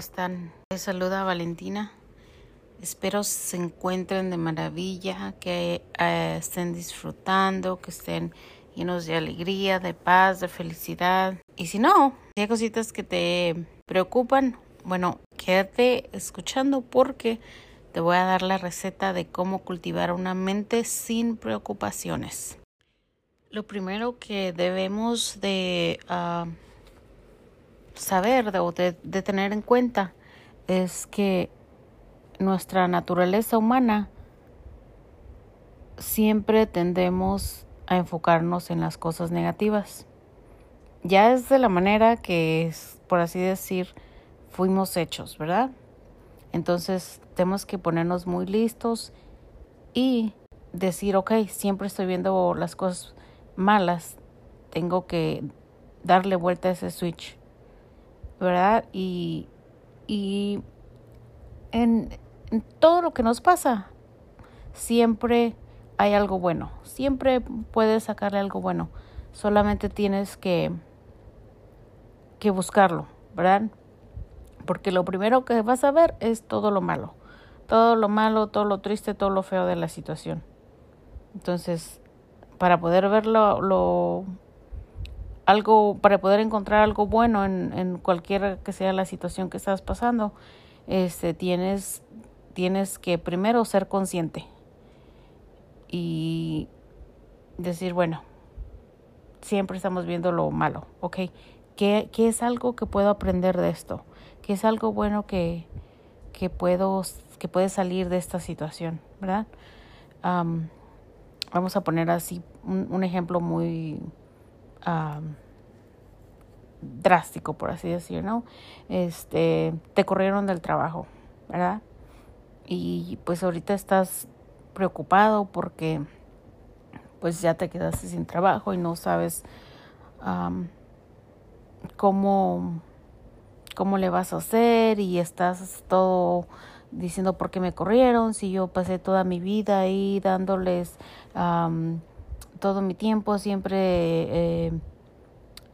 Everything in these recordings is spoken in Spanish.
¿qué tal? ¿Cómo están? Les saluda Valentina. Espero se encuentren de maravilla, que eh, estén disfrutando, que estén llenos de alegría, de paz, de felicidad. Y si no, si hay cositas que te preocupan, bueno, quédate escuchando porque te voy a dar la receta de cómo cultivar una mente sin preocupaciones. Lo primero que debemos de uh, saber o de, de tener en cuenta es que nuestra naturaleza humana siempre tendemos a enfocarnos en las cosas negativas. Ya es de la manera que, es, por así decir, fuimos hechos, ¿verdad? Entonces tenemos que ponernos muy listos y decir, ok, siempre estoy viendo las cosas malas, tengo que darle vuelta a ese switch ¿verdad? Y, y en, todo lo que nos pasa, siempre hay algo bueno, siempre puedes sacarle algo bueno, solamente tienes que, que buscarlo, ¿verdad? Porque lo primero que vas a ver es todo lo malo, todo lo malo, todo lo triste, todo lo feo de la situación. Entonces, para poder ver lo, lo algo, para poder encontrar algo bueno en, en cualquier que sea la situación que estás pasando, este, tienes, tienes que primero ser consciente y decir, bueno, siempre estamos viendo lo malo, ¿ok? ¿Qué, qué es algo que puedo aprender de esto? ¿Qué es algo bueno que, que, puedo, que puede salir de esta situación, verdad? Vamos a poner así un, un ejemplo muy um, drástico, por así decirlo. Este, te corrieron del trabajo, ¿verdad? Y pues ahorita estás preocupado porque pues ya te quedaste sin trabajo y no sabes um, cómo, cómo le vas a hacer y estás todo diciendo por qué me corrieron, si yo pasé toda mi vida ahí dándoles um, todo mi tiempo, siempre eh,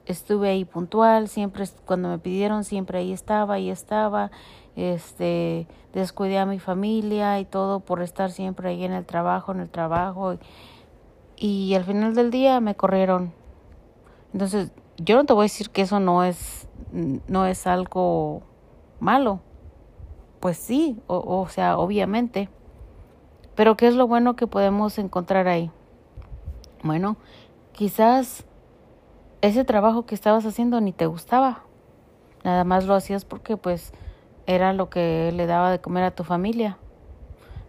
estuve ahí puntual, siempre cuando me pidieron, siempre ahí estaba, ahí estaba, este, descuidé a mi familia y todo por estar siempre ahí en el trabajo, en el trabajo. Y, y al final del día me corrieron. Entonces, yo no te voy a decir que eso no es, no es algo malo. Pues sí, o, o sea, obviamente. Pero ¿qué es lo bueno que podemos encontrar ahí? Bueno, quizás ese trabajo que estabas haciendo ni te gustaba. Nada más lo hacías porque pues era lo que le daba de comer a tu familia.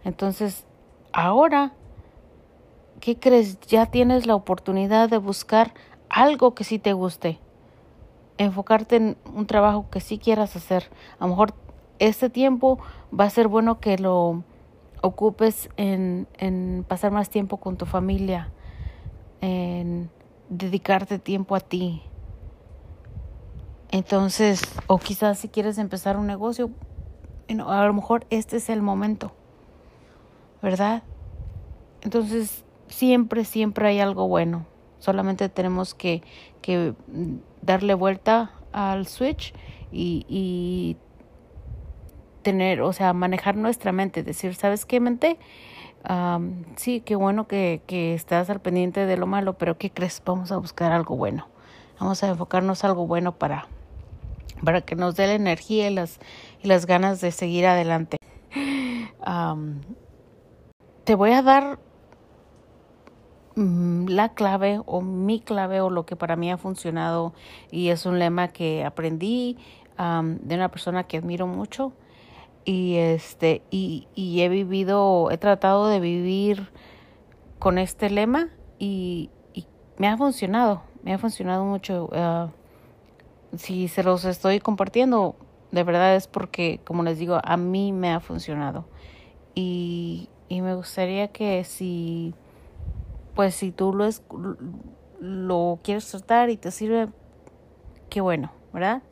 Entonces, ahora, ¿qué crees? Ya tienes la oportunidad de buscar algo que sí te guste. Enfocarte en un trabajo que sí quieras hacer. A lo mejor este tiempo va a ser bueno que lo ocupes en, en pasar más tiempo con tu familia, en dedicarte tiempo a ti. Entonces, o quizás si quieres empezar un negocio, a lo mejor este es el momento, ¿verdad? Entonces, siempre, siempre hay algo bueno. Solamente tenemos que, que darle vuelta al switch y, y tener, o sea, manejar nuestra mente, decir, ¿sabes qué mente? Um, sí, qué bueno que, que estás al pendiente de lo malo, pero ¿qué crees? Vamos a buscar algo bueno. Vamos a enfocarnos algo bueno para, para que nos dé la energía y las, y las ganas de seguir adelante. Te voy a dar la clave o mi clave o lo que para mí ha funcionado y es un lema que aprendí de una persona que admiro mucho y este y, y he vivido he tratado de vivir con este lema y, y me ha funcionado me ha funcionado mucho uh, si se los estoy compartiendo de verdad es porque como les digo a mí me ha funcionado. Y, y me gustaría que si pues si tú lo es, lo quieres tratar y te sirve qué bueno verdad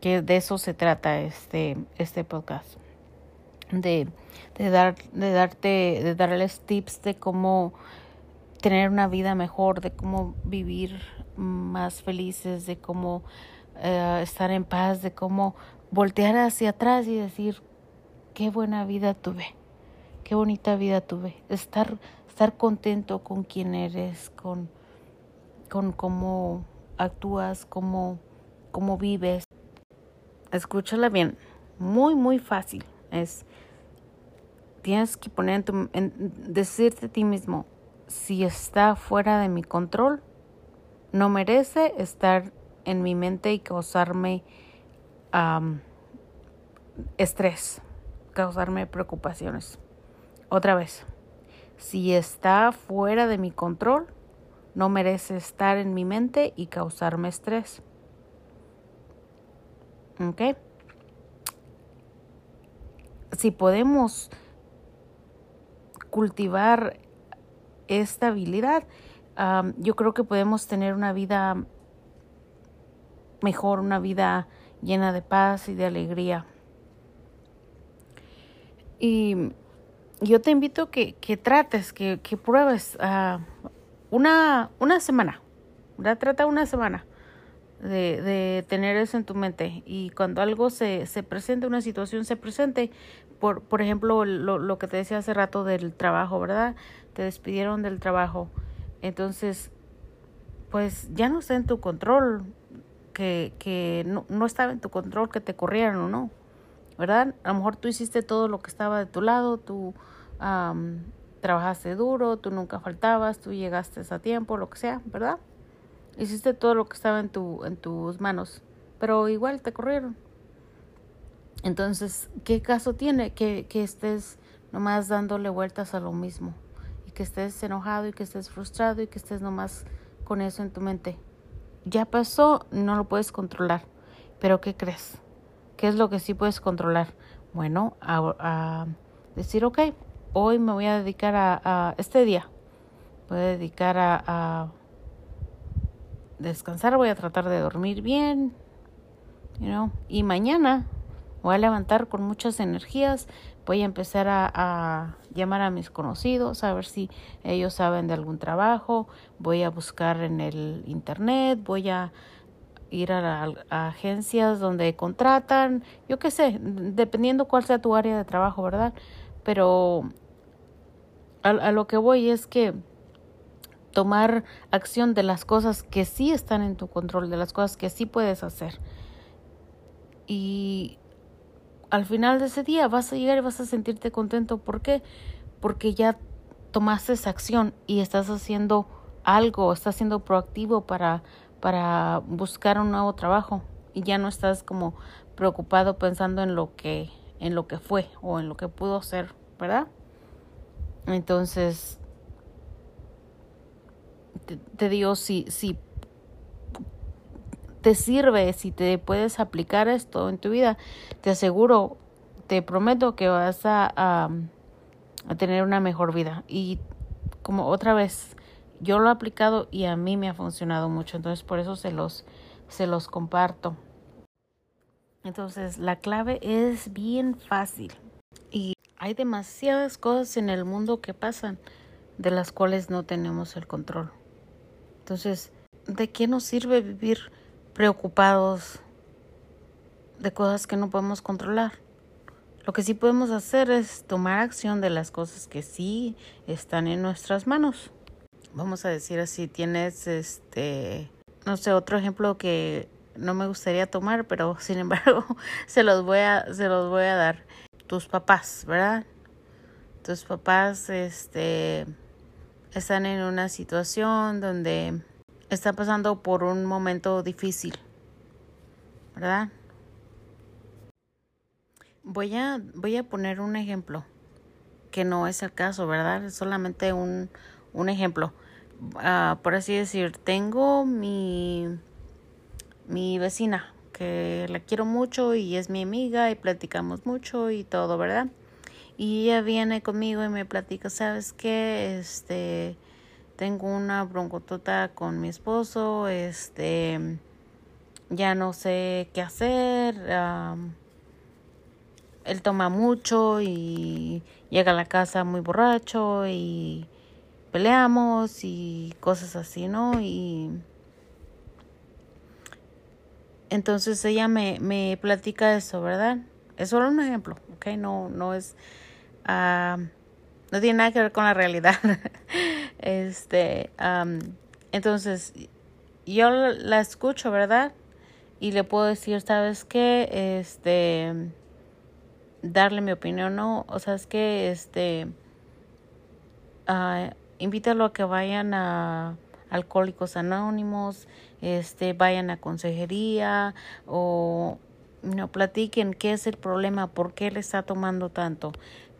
que de eso se trata este este podcast de, de, dar, de darte, de darles tips de cómo tener una vida mejor, de cómo vivir más felices, de cómo eh, estar en paz, de cómo voltear hacia atrás y decir, qué buena vida tuve, qué bonita vida tuve. Estar, estar contento con quien eres, con, con cómo actúas, cómo, cómo vives. Escúchala bien, muy, muy fácil. Es, tienes que poner en tu, decirte a ti mismo, si está fuera de mi control, no merece estar en mi mente y causarme estrés, causarme preocupaciones. Otra vez, si está fuera de mi control, no merece estar en mi mente y causarme estrés. ¿Ok? Si podemos cultivar esta habilidad, yo creo que podemos tener una vida mejor, una vida llena de paz y de alegría. Y yo te invito que, que trates, que, que pruebes uh, una, una semana. Trata una semana de, de, tener eso en tu mente. Y cuando algo se, se presente, una situación se presente, por, por ejemplo, lo, lo que te decía hace rato del trabajo, ¿verdad? Te despidieron del trabajo. Entonces, pues ya no está en tu control que, que no, no estaba en tu control que te corrieran o no, ¿verdad? A lo mejor tú hiciste todo lo que estaba de tu lado, tú trabajaste duro, tú nunca faltabas, tú llegaste a tiempo, lo que sea, ¿verdad? Hiciste todo lo que estaba en, tu, en tus manos, pero igual te corrieron. Entonces, ¿qué caso tiene que, que estés nomás dándole vueltas a lo mismo? Y que estés enojado y que estés frustrado y que estés nomás con eso en tu mente ya pasó, no lo puedes controlar. Pero ¿qué crees? ¿Qué es lo que sí puedes controlar? Bueno, a, decir, ok, hoy me voy a dedicar a, este día. Voy a dedicar a, a, descansar, voy a tratar de dormir bien. You know? Y mañana voy a levantar con muchas energías, voy a empezar a, llamar a mis conocidos, a ver si ellos saben de algún trabajo, voy a buscar en el internet, voy a ir a, agencias donde contratan, yo qué sé, dependiendo cuál sea tu área de trabajo, ¿verdad? Pero a, a lo que voy es que tomar acción de las cosas que sí están en tu control, de las cosas que sí puedes hacer. Y al final de ese día vas a llegar y vas a sentirte contento. ¿Por qué? Porque ya tomaste esa acción y estás haciendo algo, estás siendo proactivo para, para buscar un nuevo trabajo y ya no estás como preocupado pensando en lo que en lo que fue o en lo que pudo ser, ¿verdad? Entonces te, digo si si te sirve, si te puedes aplicar esto en tu vida, te aseguro, te prometo que vas a, a, tener una mejor vida. Y como otra vez, yo lo he aplicado y a mí me ha funcionado mucho, entonces por eso se los, se los comparto. Entonces, la clave es bien fácil y hay demasiadas cosas en el mundo que pasan de las cuales no tenemos el control. Entonces, ¿de qué nos sirve vivir preocupados de cosas que no podemos controlar. Lo que sí podemos hacer es tomar acción de las cosas que sí están en nuestras manos. Vamos a decir así, tienes este, no sé, otro ejemplo que no me gustaría tomar, pero sin embargo se los voy a, se los voy a dar. Tus papás, ¿verdad? Tus papás, este, están en una situación donde está pasando por un momento difícil, ¿verdad? Voy a, voy a poner un ejemplo, que no es el caso, ¿verdad? Es solamente un, un ejemplo. Uh, por así decir, tengo mi, mi vecina, que la quiero mucho y es mi amiga y platicamos mucho y todo, ¿verdad? Y ella viene conmigo y me platica, ¿sabes qué? Este, tengo una broncotota con mi esposo, este, ya no sé qué hacer, él toma mucho y llega a la casa muy borracho y peleamos y cosas así, ¿no? Y entonces ella me, me platica eso, ¿verdad? Es solo un ejemplo, ¿ok? No, no es... Uh, no tiene nada que ver con la realidad. este, um, entonces, yo la escucho, ¿verdad? Y le puedo decir, ¿sabes qué? Este, darle mi opinión, ¿no? O sea, es que, este, uh, invítalo a que vayan a Alcohólicos Anónimos, este, vayan a consejería o no platiquen qué es el problema, por qué le está tomando tanto.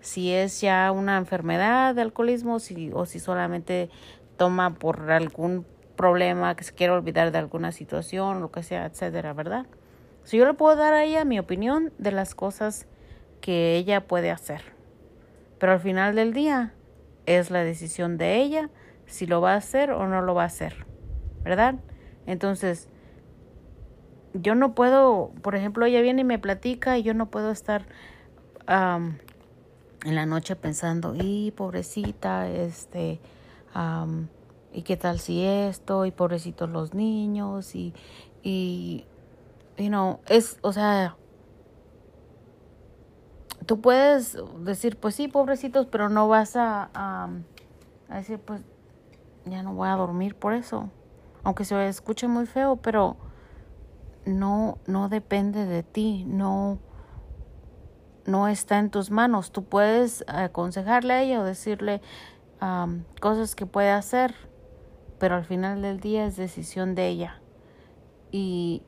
Si es ya una enfermedad de alcoholismo si, o si solamente toma por algún problema, que se quiere olvidar de alguna situación, lo que sea, etcétera, ¿verdad? Si yo le puedo dar a ella mi opinión de las cosas que ella puede hacer. Pero al final del día es la decisión de ella si lo va a hacer o no lo va a hacer, ¿verdad? Entonces, yo no puedo, por ejemplo, ella viene y me platica y yo no puedo estar en la noche pensando, y pobrecita, este, y qué tal si esto, y pobrecitos los niños, y, y, you know, es, o sea, tú puedes decir, pues sí, pobrecitos, pero no vas a, a decir, pues ya no voy a dormir por eso. Aunque se escuche muy feo, pero no, no depende de ti, no, no está en tus manos. Tú puedes aconsejarle a ella o decirle cosas que puede hacer, pero al final del día es decisión de ella. Y,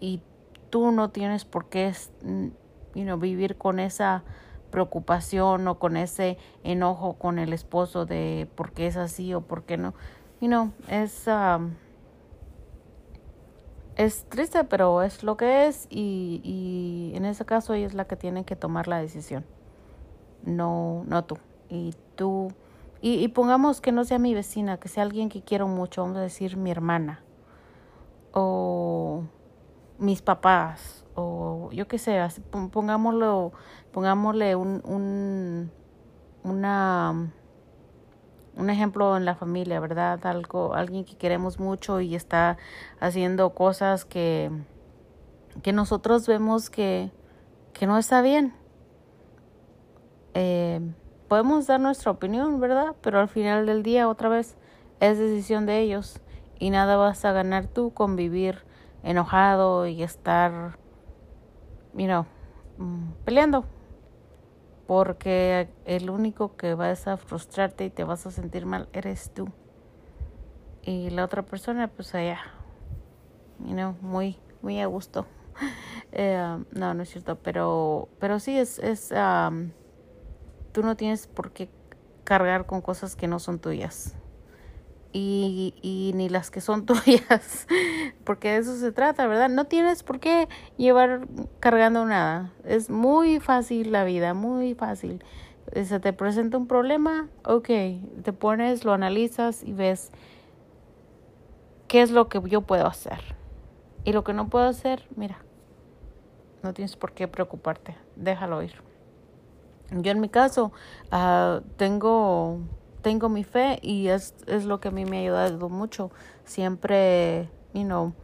y tú no tienes por qué you vivir con esa preocupación o con ese enojo con el esposo de por qué es así o por qué no. You know, es, um, es triste, pero es lo que es y, y en ese caso ella es la que tiene que tomar la decisión. No, no tú. Y tú, y, y pongamos que no sea mi vecina, que sea alguien que quiero mucho, vamos a decir mi hermana o mis papás o yo qué sé, pongámoslo, pongámosle un, un, una, un ejemplo en la familia, ¿verdad? Algo, alguien que queremos mucho y está haciendo cosas que, que nosotros vemos que, que no está bien. Eh, podemos dar nuestra opinión, ¿verdad? Pero al final del día, otra vez, es decisión de ellos y nada vas a ganar tú con vivir enojado y estar mira, mm, peleando. Porque el único que vas a frustrarte y te vas a sentir mal eres tú. Y la otra persona, pues allá, you know, muy, muy a gusto. Eh, no, no es cierto, pero, pero sí es, es, tú no tienes por qué cargar con cosas que no son tuyas y, y ni las que son tuyas, porque de eso se trata, ¿verdad? No tienes por qué llevar cargando nada. Es muy fácil la vida, muy fácil. Se te presenta un problema, ok, te pones, lo analizas y ves qué es lo que yo puedo hacer. Y lo que no puedo hacer, mira, no tienes por qué preocuparte, déjalo ir. Yo en mi caso uh, tengo tengo mi fe y es, es lo que a mí me ha ayudado mucho. Siempre, you know,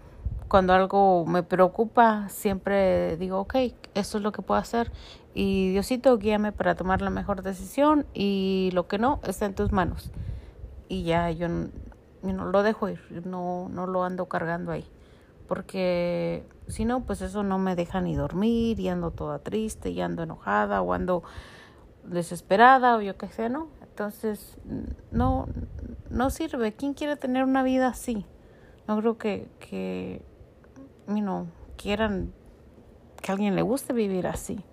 cuando algo me preocupa, siempre digo, ok, esto es lo que puedo hacer. Y Diosito, guíame para tomar la mejor decisión y lo que no, está en tus manos. Y ya yo no lo dejo ir, no, no lo ando cargando ahí. Porque si no, pues eso no me deja ni dormir y ando toda triste y ando enojada o ando desesperada o yo qué sé, ¿no? Entonces, no, no sirve. ¿Quién quiere tener una vida así? No creo que, que you quieran que a alguien le guste vivir así.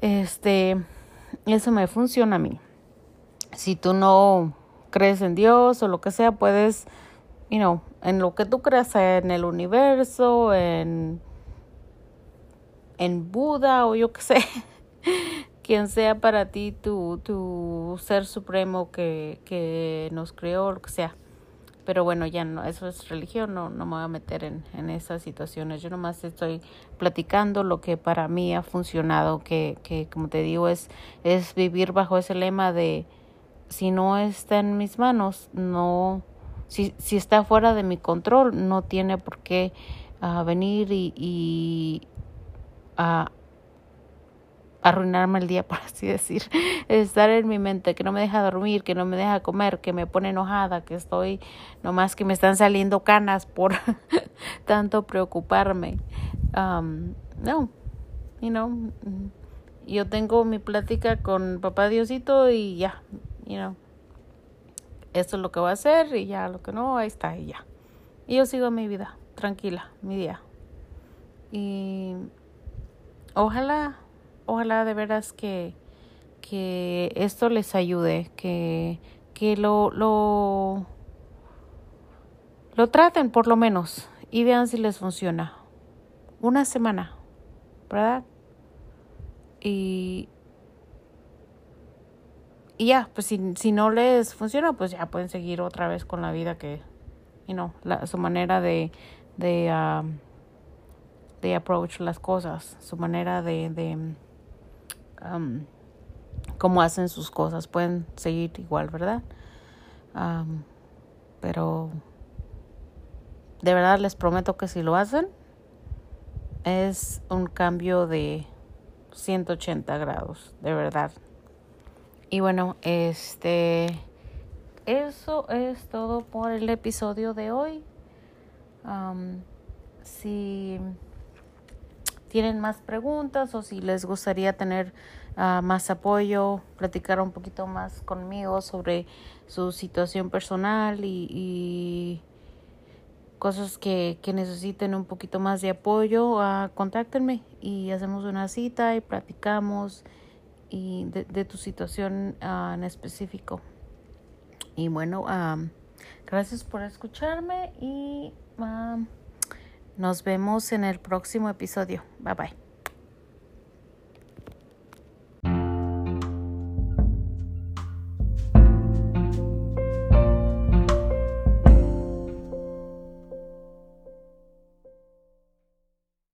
Este, eso me funciona a mí. Si tú no crees en Dios o lo que sea, puedes, you know, en lo que tú creas, en el universo, en, en Buda o yo qué sé, quien sea para ti tu, tu ser supremo que, que nos creó, lo que sea. Pero bueno, ya no, eso es religión, no, no me voy a meter en, en esas situaciones. Yo nomás estoy platicando lo que para mí ha funcionado, que, que como te digo, es, es vivir bajo ese lema de si no está en mis manos, no, si, si está fuera de mi control, no tiene por qué a venir y, y a arruinarme el día, por así decir, estar en mi mente, que no me deja dormir, que no me deja comer, que me pone enojada, que estoy, nomás que me están saliendo canas por tanto preocuparme. Um, no, you know, yo tengo mi plática con papá Diosito y ya, you know, esto es lo que voy a hacer y ya lo que no, ahí está y ya. Y yo sigo mi vida, tranquila, mi día. Y ojalá ojalá de veras que, que esto les ayude, que, que lo, lo, lo traten por lo menos y vean si les funciona. Una semana, ¿verdad? Y, y ya, pues si, si no les funciona, pues ya pueden seguir otra vez con la vida que, you know, la, su manera de, de, um, de approach las cosas, su manera de, de um, cómo hacen sus cosas. Pueden seguir igual, ¿verdad? pero de verdad les prometo que si lo hacen es un cambio de 180 grados, de verdad. Y bueno, este eso es todo por el episodio de hoy. si tienen más preguntas o si les gustaría tener ah, más apoyo, platicar un poquito más conmigo sobre su situación personal y, cosas que, necesiten un poquito más de apoyo, uh, contáctenme y hacemos una cita y platicamos y de, tu situación ah, en específico. Y bueno, gracias por escucharme y... Nos vemos en el próximo episodio. Bye bye.